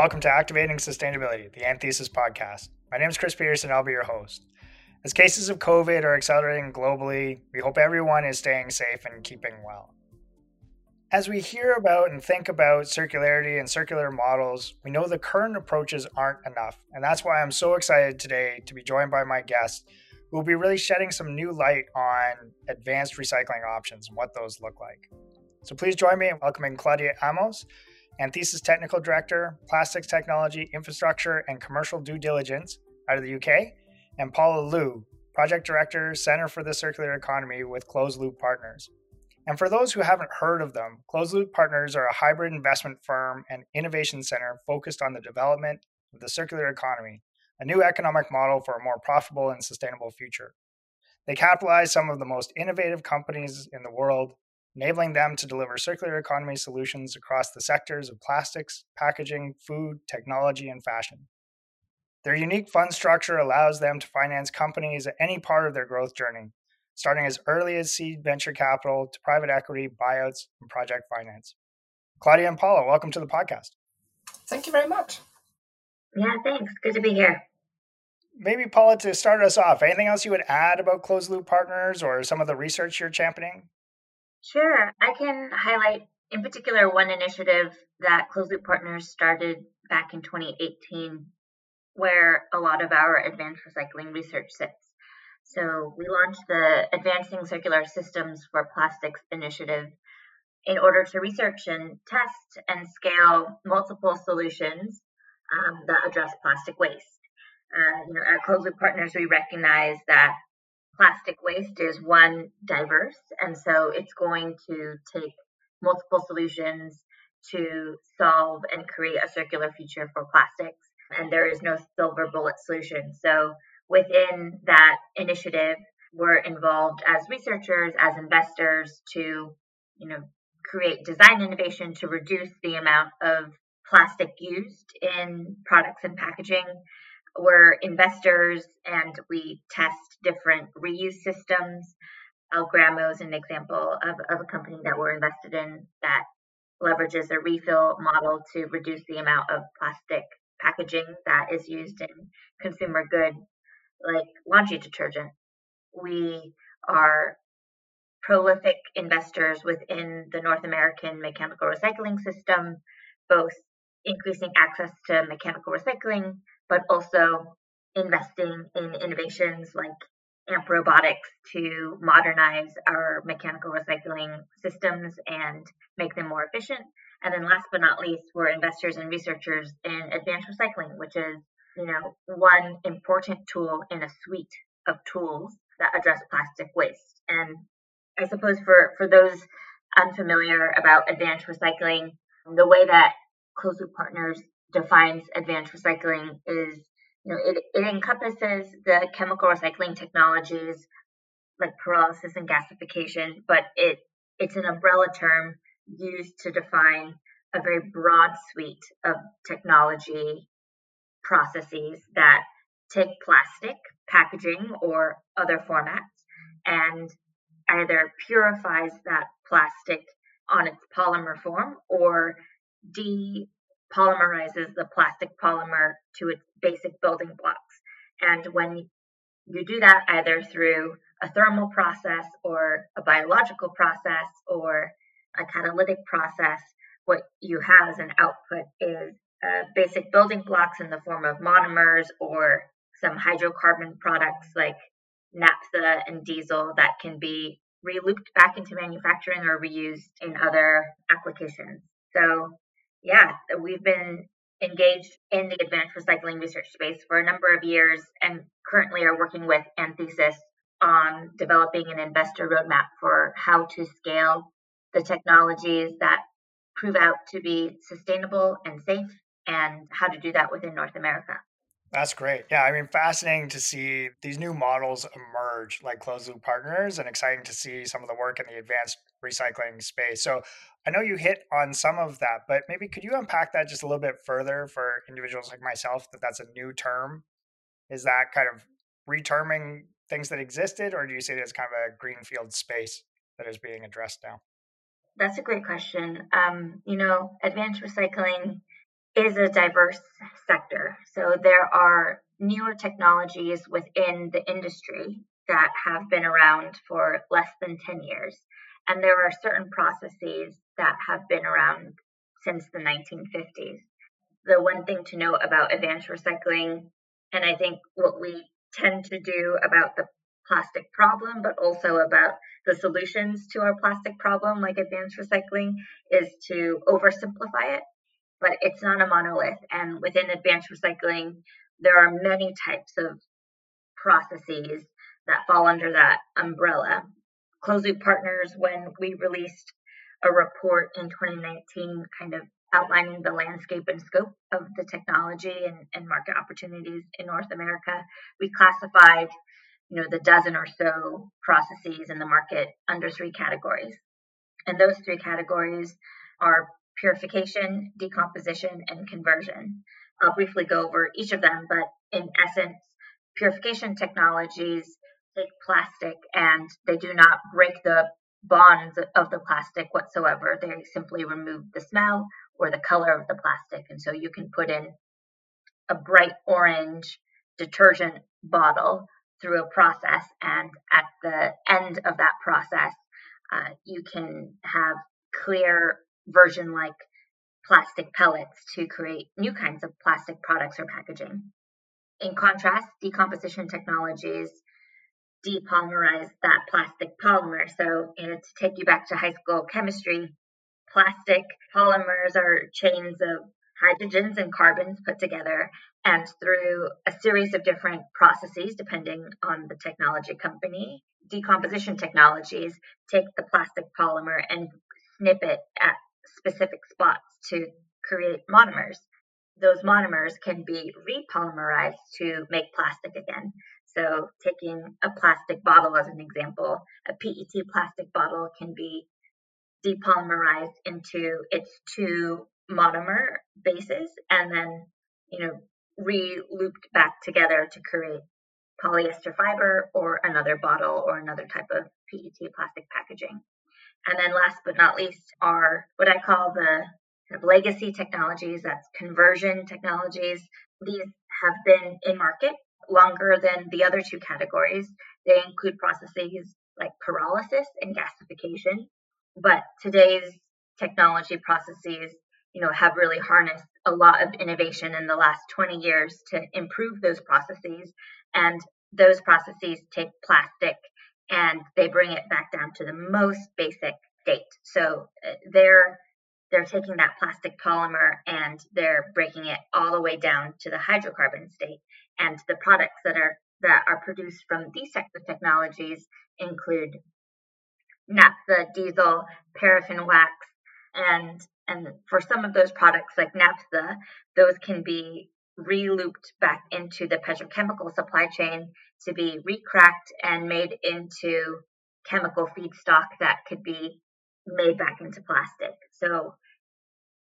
Welcome to Activating Sustainability, the Anthesis podcast. My name is Chris Peterson, I'll be your host. As cases of COVID are accelerating globally, we hope everyone is staying safe and keeping well. As we hear about and think about circularity and circular models, we know the current approaches aren't enough. And that's why I'm so excited today to be joined by my guest, who will be really shedding some new light on advanced recycling options and what those look like. So please join me in welcoming Claudia Amos, Anthesis Technical Director, Plastics Technology, Infrastructure, and Commercial Due Diligence out of the UK, and Paula Luu, Project Director, Center for the Circular Economy with Closed Loop Partners. And for those who haven't heard of them, Closed Loop Partners are a hybrid investment firm and innovation center focused on the development of the circular economy, a new economic model for a more profitable and sustainable future. They capitalize some of the most innovative companies in the world enabling them to deliver circular economy solutions across the sectors of plastics, packaging, food, technology, and fashion. Their unique fund structure allows them to finance companies at any part of their growth journey, starting as early as seed venture capital to private equity, buyouts, and project finance. Claudia and Paula, welcome to the podcast. Thank you very much. Yeah, thanks. Good to be here. Maybe, Paula, to start us off, anything else you would add about closed loop partners or some of the research you're championing? Sure. I can highlight in particular one initiative that Closed Loop Partners started back in 2018, where a lot of our advanced recycling research sits. So we launched the Advancing Circular Systems for Plastics initiative in order to research and test and scale multiple solutions um, that address plastic waste. Uh, you know, at Closed Loop Partners, we recognize that plastic waste is one diverse, and so it's going to take multiple solutions to solve and create a circular future for plastics. And there is no silver bullet solution. So within that initiative, we're involved as researchers, as investors to, you know, create design innovation to reduce the amount of plastic used in products and packaging we're investors and we test different reuse systems. Algramo is an example of, of a company that we're invested in that leverages a refill model to reduce the amount of plastic packaging that is used in consumer goods like laundry detergent. We are prolific investors within the North American mechanical recycling system, both increasing access to mechanical recycling but also investing in innovations like AMP Robotics to modernize our mechanical recycling systems and make them more efficient. And then last but not least, we're investors and researchers in advanced recycling, which is, you know, one important tool in a suite of tools that address plastic waste. And I suppose for, for those unfamiliar about advanced recycling, the way that closed loop partners defines advanced recycling is you know it, it encompasses the chemical recycling technologies like pyrolysis and gasification but it it's an umbrella term used to define a very broad suite of technology processes that take plastic packaging or other formats and either purifies that plastic on its polymer form or de polymerizes the plastic polymer to its basic building blocks. And when you do that either through a thermal process or a biological process or a catalytic process, what you have as an output is uh, basic building blocks in the form of monomers or some hydrocarbon products like naphtha and diesel that can be relooped back into manufacturing or reused in other applications. So yeah, we've been engaged in the advanced recycling research space for a number of years and currently are working with Anthesis on developing an investor roadmap for how to scale the technologies that prove out to be sustainable and safe and how to do that within North America. That's great. Yeah, I mean, fascinating to see these new models emerge like closed loop partners and exciting to see some of the work in the advanced recycling space. So I know you hit on some of that, but maybe could you unpack that just a little bit further for individuals like myself that that's a new term? Is that kind of reterming things that existed, or do you see it as kind of a greenfield space that is being addressed now? That's a great question. Um, you know, advanced recycling is a diverse sector. So there are newer technologies within the industry that have been around for less than 10 years. And there are certain processes that have been around since the 1950s. The one thing to note about advanced recycling, and I think what we tend to do about the plastic problem, but also about the solutions to our plastic problem, like advanced recycling, is to oversimplify it. But it's not a monolith. And within advanced recycling, there are many types of processes that fall under that umbrella. Closed Loop Partners, when we released a report in 2019, kind of outlining the landscape and scope of the technology and, and market opportunities in North America, we classified you know the dozen or so processes in the market under three categories. And those three categories are purification, decomposition, and conversion. I'll briefly go over each of them, but in essence, purification technologies plastic and they do not break the bonds of the plastic whatsoever. They simply remove the smell or the color of the plastic. And so you can put in a bright orange detergent bottle through a process, and at the end of that process, uh, you can have clear version like plastic pellets to create new kinds of plastic products or packaging. In contrast, decomposition technologies depolymerize that plastic polymer. So, you know, to take you back to high school chemistry, plastic polymers are chains of hydrogens and carbons put together and through a series of different processes depending on the technology company decomposition technologies take the plastic polymer and snip it at specific spots to create monomers those monomers can be repolymerized to make plastic again so taking a plastic bottle as an example a PET plastic bottle can be depolymerized into its two monomer bases and then, you know, re-looped back together to create polyester fiber or another bottle or another type of PET plastic packaging. And then last but not least are what I call the kind of legacy technologies, that's conversion technologies. These have been in market longer than the other two categories. They include processes like pyrolysis and gasification. But today's technology processes you know, have really harnessed a lot of innovation in the last 20 years to improve those processes. And those processes take plastic and they bring it back down to the most basic state. So uh, they're they're taking that plastic polymer and they're breaking it all the way down to the hydrocarbon state. And the products that are that are produced from these types of technologies include naphtha, diesel, paraffin wax, and and for some of those products like naphtha, those can be re-looped back into the petrochemical supply chain to be recracked and made into chemical feedstock that could be made back into plastic. So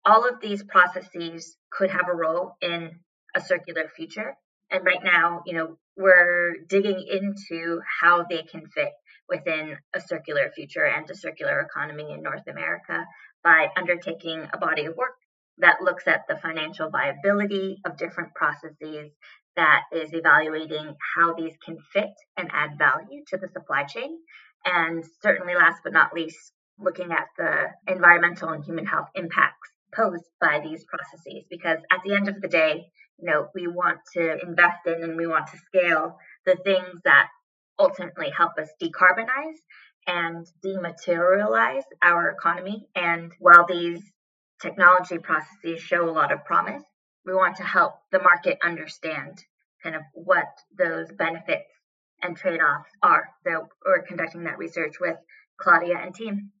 all of these processes could have a role in a circular future. And right now, you know, we're digging into how they can fit within a circular future and a circular economy in North America by undertaking a body of work that looks at the financial viability of different processes, that is evaluating how these can fit and add value to the supply chain. And certainly, last but not least, looking at the environmental and human health impacts posed by these processes. Because at the end of the day, you know, we want to invest in and we want to scale the things that ultimately help us decarbonize and dematerialize our economy. And while these technology processes show a lot of promise, we want to help the market understand kind of what those benefits and trade offs are. So we're conducting that research with Claudia and team.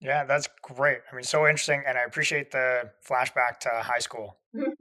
Yeah, that's great. I mean, so interesting. And I appreciate the flashback to high school. Mm-hmm.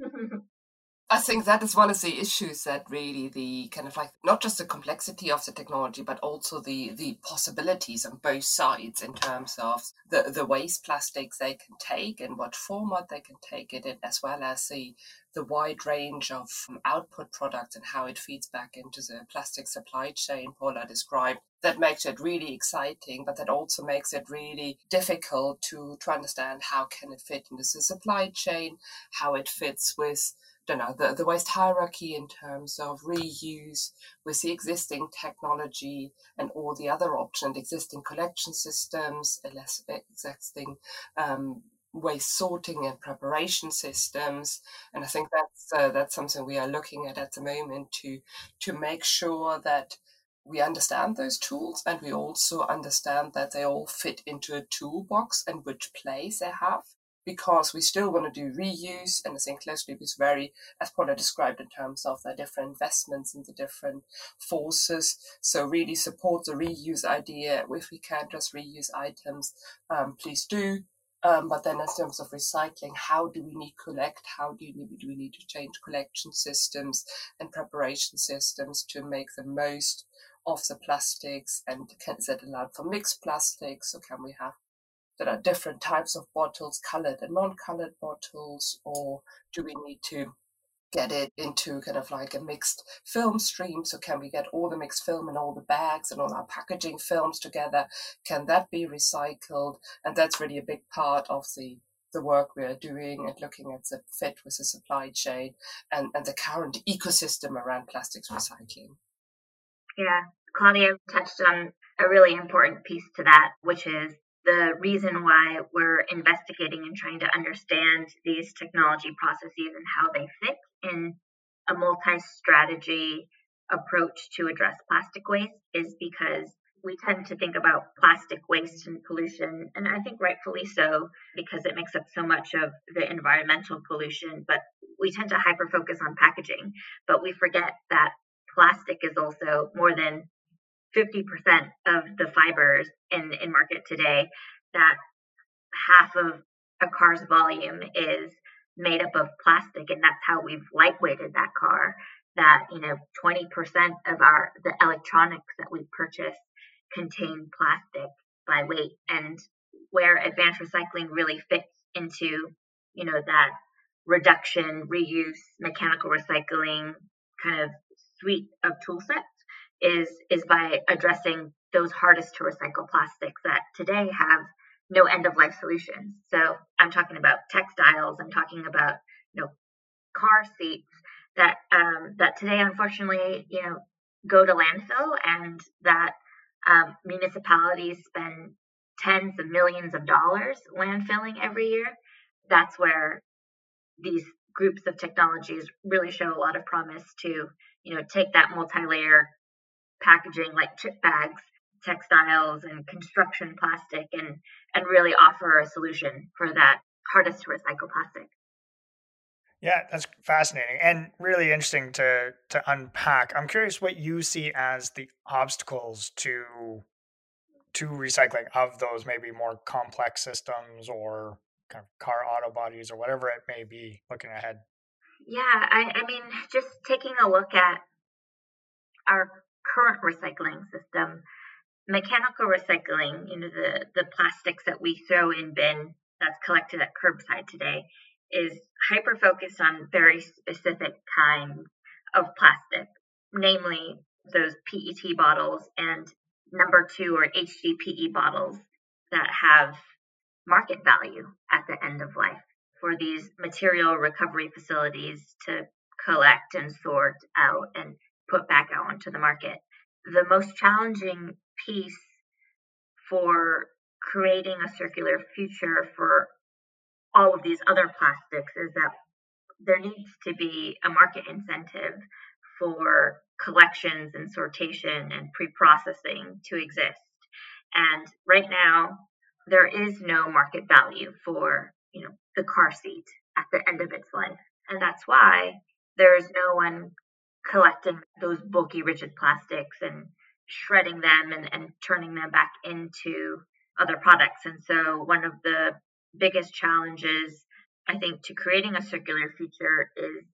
I think that is one of the issues that really the kind of like not just the complexity of the technology, but also the the possibilities on both sides in terms of the the waste plastics they can take and what format they can take it in, as well as the the wide range of um, output products and how it feeds back into the plastic supply chain Paula described. That makes it really exciting, but that also makes it really difficult to, to understand how can it fit into the supply chain, how it fits with don't know the, the waste hierarchy in terms of reuse with the existing technology and all the other options, existing collection systems, existing um, waste sorting and preparation systems. And I think that's uh, that's something we are looking at at the moment to to make sure that we understand those tools and we also understand that they all fit into a toolbox and which place they have because we still want to do reuse and I think loop is very, as Paula described in terms of the different investments and the different forces. So really support the reuse idea. If we can just reuse items, um, please do. Um, but then in terms of recycling, how do we need collect? How do, we, do we need to change collection systems and preparation systems to make the most of the plastics? And can, is that allowed for mixed plastics? Or can we have are different types of bottles, colored and non-colored bottles, or do we need to get it into kind of like a mixed film stream? So can we get all the mixed film and all the bags and all our packaging films together? Can that be recycled? And that's really a big part of the the work we are doing and looking at the fit with the supply chain and, and the current ecosystem around plastics recycling. Yeah, Claudia touched on a really important piece to that, which is the reason why we're investigating and trying to understand these technology processes and how they fit in a multi strategy approach to address plastic waste is because we tend to think about plastic waste and pollution, and I think rightfully so, because it makes up so much of the environmental pollution. But we tend to hyper focus on packaging, but we forget that plastic is also more than 50% of the fibers in, in market today, that half of a car's volume is made up of plastic, and that's how we've lightweighted that car. That you know, 20% of our the electronics that we purchase contain plastic by weight, and where advanced recycling really fits into you know that reduction, reuse, mechanical recycling kind of suite of tool sets is is by addressing those hardest to recycle plastics that today have no end of life solutions. So I'm talking about textiles. I'm talking about you know car seats that um, that today unfortunately you know go to landfill and that um, municipalities spend tens of millions of dollars landfilling every year. That's where these groups of technologies really show a lot of promise to you know take that multi-layer packaging like chip bags, textiles, and construction plastic, and and really offer a solution for that hardest to recycle plastic. Yeah, that's fascinating and really interesting to to unpack. I'm curious what you see as the obstacles to to recycling of those maybe more complex systems or kind of car auto bodies or whatever it may be looking ahead. Yeah, I, I mean, just taking a look at our current recycling system, mechanical recycling, you know, the, the plastics that we throw in bin that's collected at curbside today, is hyper focused on very specific kinds of plastic, namely those PET bottles and number two or HDPE bottles that have market value at the end of life for these material recovery facilities to collect and sort out and put back out onto the market. The most challenging piece for creating a circular future for all of these other plastics is that there needs to be a market incentive for collections and sortation and pre-processing to exist. And right now, there is no market value for, you know, the car seat at the end of its life. And that's why there is no one collecting those bulky rigid plastics and shredding them and, and turning them back into other products. And so one of the biggest challenges I think to creating a circular future is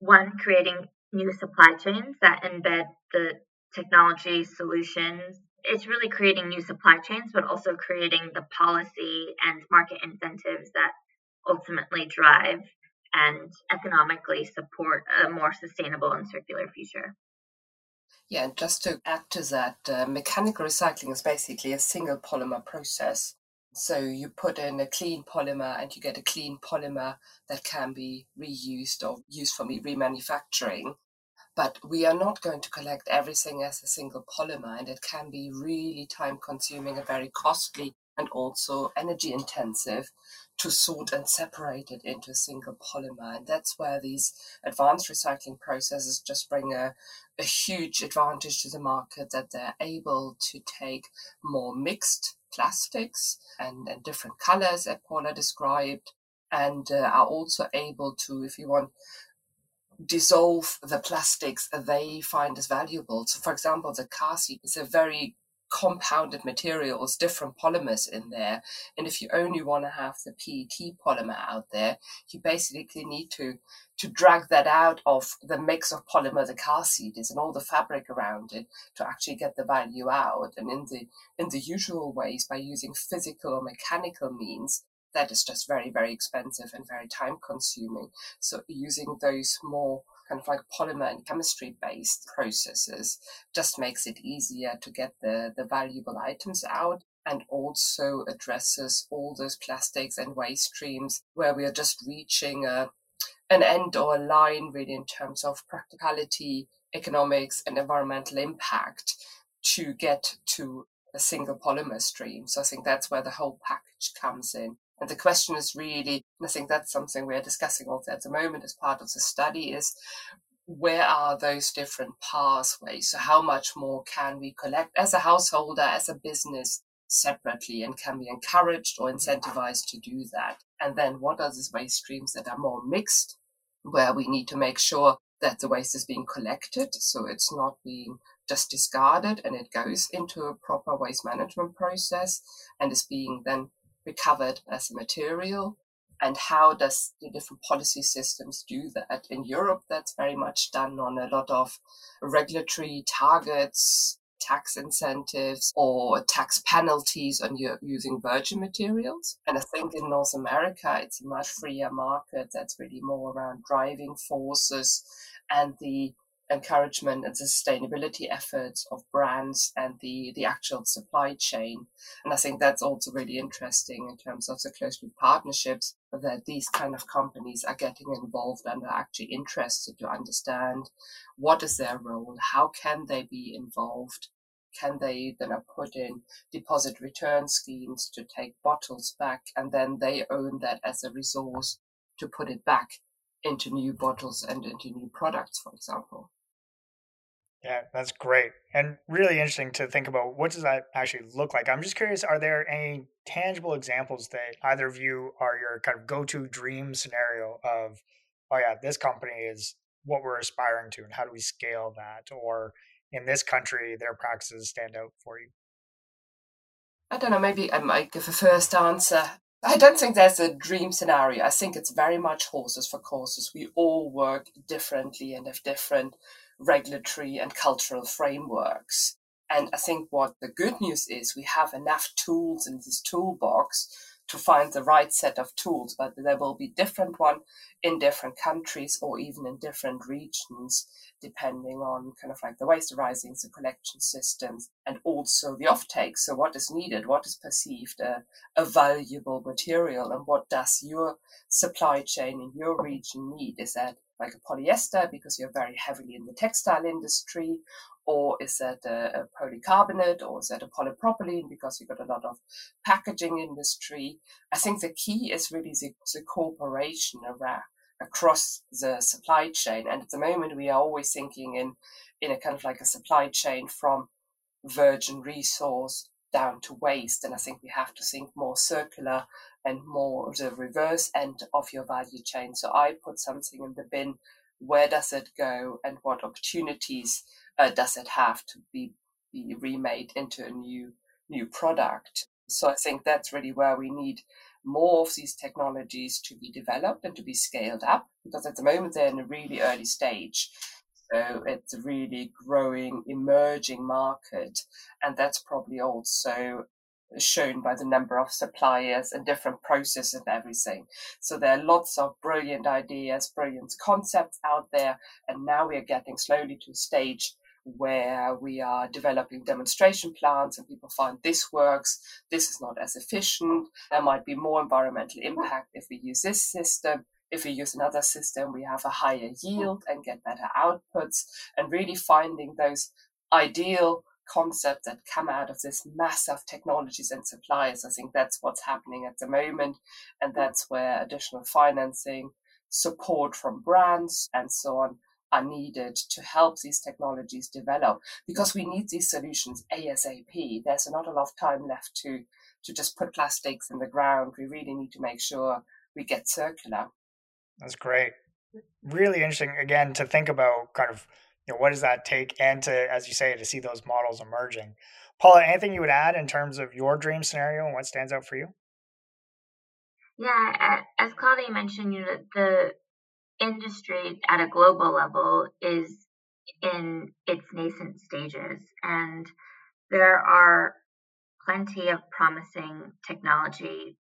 one, creating new supply chains that embed the technology solutions. It's really creating new supply chains, but also creating the policy and market incentives that ultimately drive and economically support a more sustainable and circular future. Yeah, and just to add to that, uh, mechanical recycling is basically a single polymer process. So you put in a clean polymer and you get a clean polymer that can be reused or used for remanufacturing. But we are not going to collect everything as a single polymer, and it can be really time consuming and very costly and also energy intensive to sort and separate it into a single polymer. And that's where these advanced recycling processes just bring a, a huge advantage to the market that they're able to take more mixed plastics and, and different colors that Paula described and uh, are also able to, if you want, dissolve the plastics they find as valuable. So, for example, the car seat is a very compounded materials, different polymers in there. And if you only want to have the PET polymer out there, you basically need to to drag that out of the mix of polymer the car seat is and all the fabric around it to actually get the value out. And in the in the usual ways by using physical or mechanical means, that is just very, very expensive and very time consuming. So using those more kind of like polymer and chemistry based processes just makes it easier to get the, the valuable items out and also addresses all those plastics and waste streams where we are just reaching a, an end or a line really in terms of practicality, economics and environmental impact to get to a single polymer stream. So I think that's where the whole package comes in. And the question is really, and I think that's something we're discussing also at the moment as part of the study, is where are those different pathways? So how much more can we collect as a householder, as a business separately, and can be encouraged or incentivized to do that? And then what are these waste streams that are more mixed, where we need to make sure that the waste is being collected, so it's not being just discarded and it goes into a proper waste management process and is being then recovered as material? And how does the different policy systems do that in europe? That's very much done on a lot of regulatory targets tax incentives or tax penalties on your using virgin materials. And i think in north america it's a much freer market that's really more around driving forces and the encouragement and sustainability efforts of brands and the, the actual supply chain. And I think that's also really interesting in terms of the closed loop partnerships that these kind of companies are getting involved and are actually interested to understand what is their role, how can they be involved, can they then put in deposit return schemes to take bottles back and then they own that as a resource to put it back into new bottles and into new products, for example. Yeah, that's great. And really interesting to think about what does that actually look like. I'm just curious, are there any tangible examples that either of you are your kind of go-to dream scenario of, oh yeah, this company is what we're aspiring to and how do we scale that? Or in this country, their practices stand out for you? I don't know, maybe I might give a first answer. I don't think there's a dream scenario. I think it's very much horses for courses. We all work differently and have different regulatory and cultural frameworks. And I think what the good news is we have enough tools in this toolbox to find the right set of tools, but there will be different one in different countries or even in different regions, depending on kind of like the waste arising, the collection systems, and also the offtake. So what is needed, what is perceived a, a valuable material, and what does your supply chain in your region need? Is that like a polyester because you're very heavily in the textile industry, or is that a, a polycarbonate, or is that a polypropylene because you've got a lot of packaging industry? I think the key is really the, the cooperation around across the supply chain. And at the moment, we are always thinking in in a kind of like a supply chain from virgin resource down to waste. And I think we have to think more circular and more the reverse end of your value chain. So I put something in the bin. Where does it go, and what opportunities uh, does it have to be be remade into a new new product? So I think that's really where we need more of these technologies to be developed and to be scaled up because at the moment they're in a really early stage. So it's a really growing, emerging market. And that's probably also shown by the number of suppliers and different processes and everything. So there are lots of brilliant ideas, brilliant concepts out there. And now we are getting slowly to a stage where we are developing demonstration plants and people find this works, this is not as efficient, there might be more environmental impact if we use this system. If we use another system, we have a higher yield and get better outputs, and really finding those ideal concepts that come out of this mass of technologies and suppliers. I think that's what's happening at the moment, and that's where additional financing, support from brands, and so on are needed to help these technologies develop because we need these solutions ASAP. There's not a lot of time left to, to just put plastics in the ground. We really need to make sure we get circular. That's great. Really interesting, again, to think about kind of you know, what does that take and to, as you say, to see those models emerging. Paula, anything you would add in terms of your dream scenario and what stands out for you? Yeah, as Claudia mentioned, you know, the industry at a global level is in its nascent stages, and there are plenty of promising technology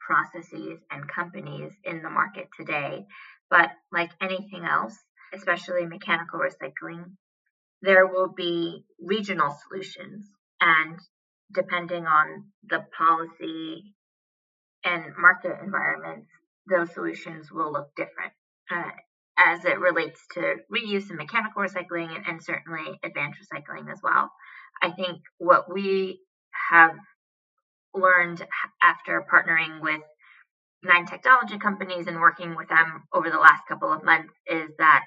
processes and companies in the market today. But like anything else, especially mechanical recycling, there will be regional solutions. And depending on the policy and market environments, those solutions will look different uh, as it relates to reuse and mechanical recycling and, and certainly advanced recycling as well. I think what we have learned after partnering with nine technology companies and working with them over the last couple of months is that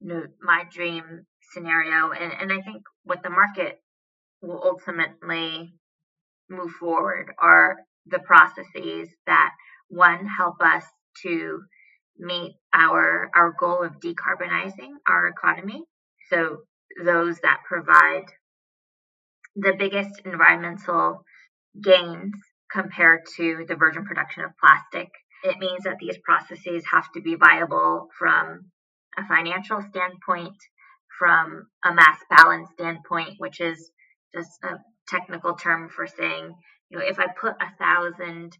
you know, my dream scenario and, and I think what the market will ultimately move forward are the processes that one help us to meet our our goal of decarbonizing our economy. So those that provide the biggest environmental gains compared to the virgin production of plastic. It means that these processes have to be viable from a financial standpoint, from a mass balance standpoint, which is just a technical term for saying, you know, if I put a thousand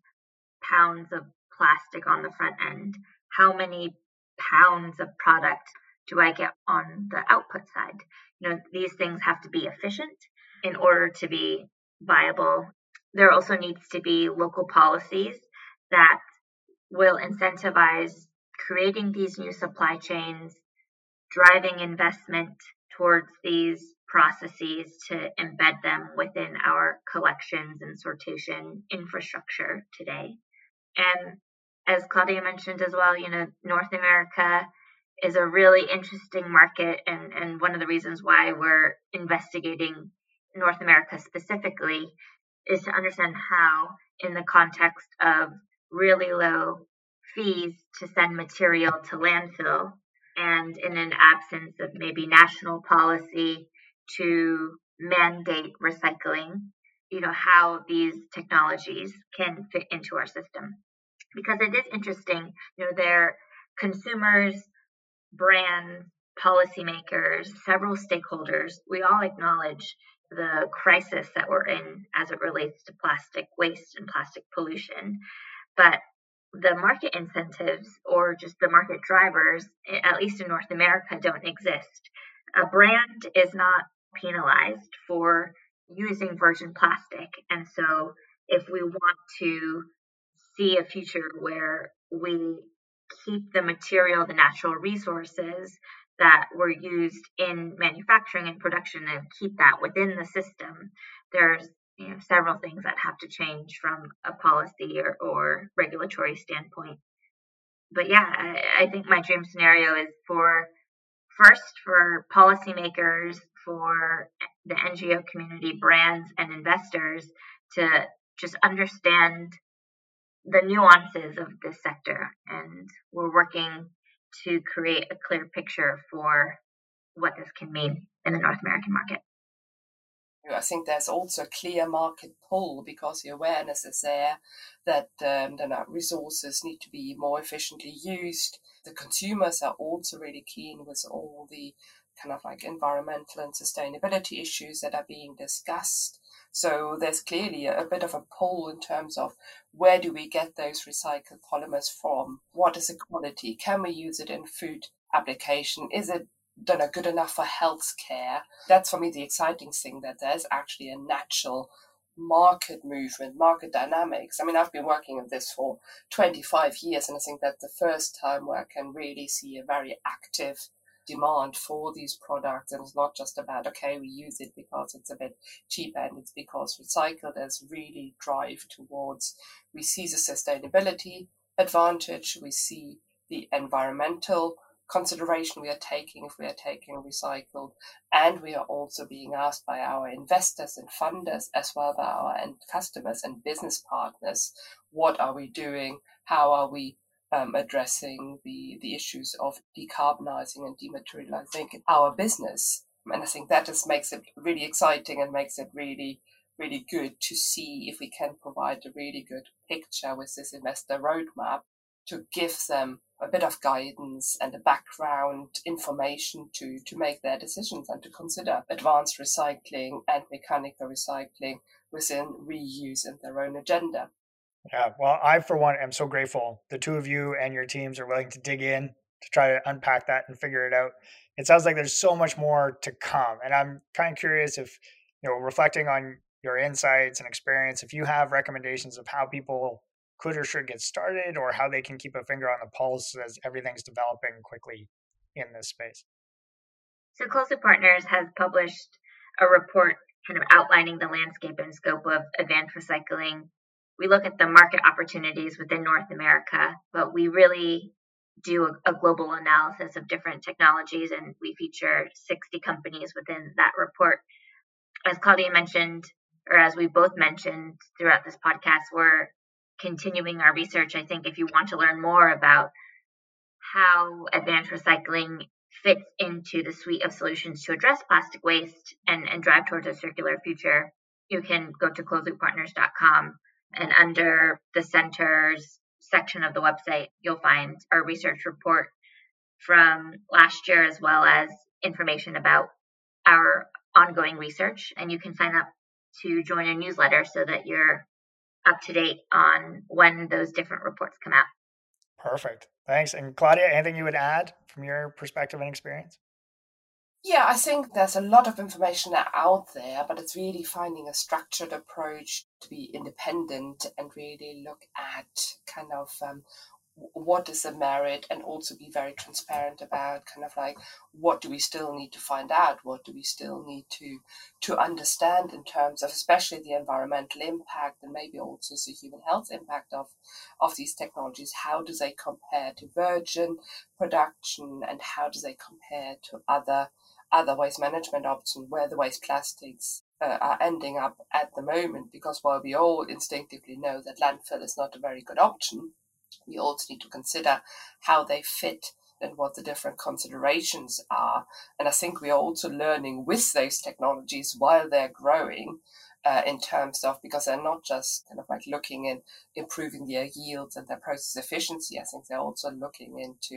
pounds of plastic on the front end, how many pounds of product do I get on the output side? You know, these things have to be efficient in order to be viable. There also needs to be local policies that will incentivize creating these new supply chains, driving investment towards these processes to embed them within our collections and sortation infrastructure today. And as Claudia mentioned as well, you know, North America is a really interesting market and, and one of the reasons why we're investigating North America specifically is to understand how, in the context of really low fees to send material to landfill, and in an absence of maybe national policy to mandate recycling, you know, how these technologies can fit into our system because it is interesting. You know, they're consumers, brands, policymakers, several stakeholders. We all acknowledge the crisis that we're in as it relates to plastic waste and plastic pollution. But the market incentives or just the market drivers, eh, at least in North America, don't exist. A brand is not penalized for using virgin plastic. And so if we want to see a future where we keep the material, the natural resources that were used in manufacturing and production and keep that within the system, there's you know, several things that have to change from a policy or, or regulatory standpoint. But yeah, I, I think my dream scenario is for first for policymakers, for the NGO community, brands, and investors to just understand the nuances of this sector, and we're working to create a clear picture for what this can mean in the North American market. I think there's also a clear market pull because the awareness is there that um, the resources need to be more efficiently used. The consumers are also really keen with all the kind of like environmental and sustainability issues that are being discussed. So there's clearly a, a, bit of a pull in terms of where do we get those recycled polymers from? What is the quality? Can we use it in food application? Is it done a good enough for healthcare? That's for me the exciting thing that there's actually a natural market movement, market dynamics. I mean, I've been working in this for 25 years, and I think that's the first time where I can really see a very active demand for these products. And it's not just about, okay, we use it because it's a bit cheaper and it's because recycled as really drive towards, we see the sustainability advantage, we see the environmental consideration we are taking if we are taking recycled and we are also being asked by our investors and funders as well by our end customers and business partners what are we doing how are we um, addressing the, the issues of decarbonizing and dematerializing our business. And I think that just makes it really exciting and makes it really, really good to see if we can provide a really good picture with this investor roadmap to give them a bit of guidance and a background information to, to make their decisions and to consider advanced recycling and mechanical recycling within reuse and their own agenda. Yeah, well, I for one am so grateful the two of you and your teams are willing to dig in to try to unpack that and figure it out. It sounds like there's so much more to come, and I'm kind of curious if you know, reflecting on your insights and experience, if you have recommendations of how people could or should get started, or how they can keep a finger on the pulse as everything's developing quickly in this space. So, Closed Loop Partners has published a report kind of outlining the landscape and scope of advanced recycling we look at the market opportunities within North America, but we really do a, a, global analysis of different technologies, and we feature 60 companies within that report. As Claudia mentioned, or as we both mentioned throughout this podcast, we're continuing our research. I think if you want to learn more about how advanced recycling fits into the suite of solutions to address plastic waste and, and drive towards a circular future, you can go to closedlooppartners.com and under the centers section of the website, you'll find our research report from last year as well as information about our ongoing research. And you can sign up to join a newsletter so that you're up to date on when those different reports come out. Perfect. Thanks. And Claudia, anything you would add from your perspective and experience? Yeah, I think there's a lot of information out there, but it's really finding a structured approach to be independent and really look at kind of um, what is the merit and also be very transparent about kind of like what do we still need to find out? What do we still need to to understand in terms of especially the environmental impact and maybe also the human health impact of of these technologies? How do they compare to virgin production and how do they compare to other other waste management options where the waste plastics uh, are ending up at the moment because while we all instinctively know that landfill is not a very good option we also need to consider how they fit and what the different considerations are. And I think we are also learning with those technologies while they're growing. Uh, in terms of because they're not just kind of like looking in improving their yields and their process efficiency. I think they're also looking into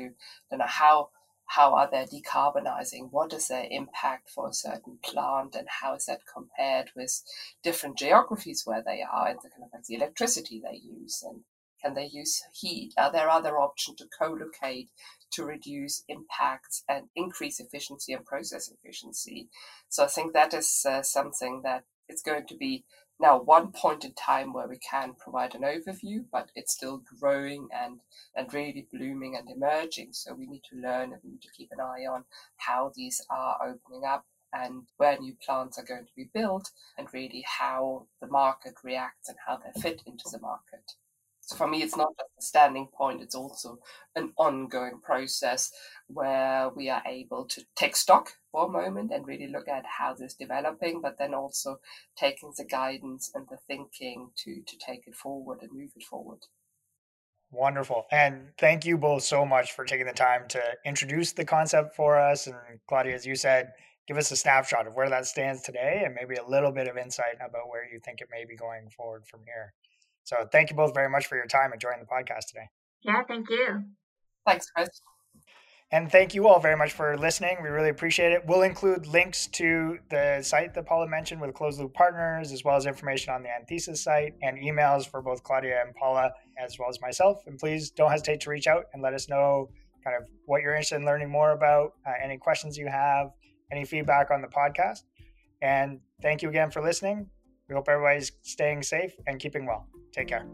you know how how are they decarbonizing? What is their impact for a certain plant, and how is that compared with different geographies where they are, and the kind of like the electricity they use, and can they use heat? Are there other options to co-locate to reduce impacts and increase efficiency and process efficiency? So I think that is uh, something that it's going to be now one point in time where we can provide an overview, but it's still growing and, and really blooming and emerging. So we need to learn and we need to keep an eye on how these are opening up and where new plants are going to be built and really how the market reacts and how they fit into the market. So for me, it's not just a standing point, it's also an ongoing process where we are able to take stock for a moment and really look at how this is developing, but then also taking the guidance and the thinking to, to take it forward and move it forward. Wonderful. And thank you both so much for taking the time to introduce the concept for us. And Claudia, as you said, give us a snapshot of where that stands today and maybe a little bit of insight about where you think it may be going forward from here. So thank you both very much for your time and joining the podcast today. Yeah, thank you. Thanks, Chris. And thank you all very much for listening. We really appreciate it. We'll include links to the site that Paula mentioned with Closed Loop Partners, as well as information on the Anthesis site and emails for both Claudia and Paula, as well as myself. And please don't hesitate to reach out and let us know kind of what you're interested in learning more about, uh, any questions you have, any feedback on the podcast. And thank you again for listening. We hope everybody's staying safe and keeping well. Take care.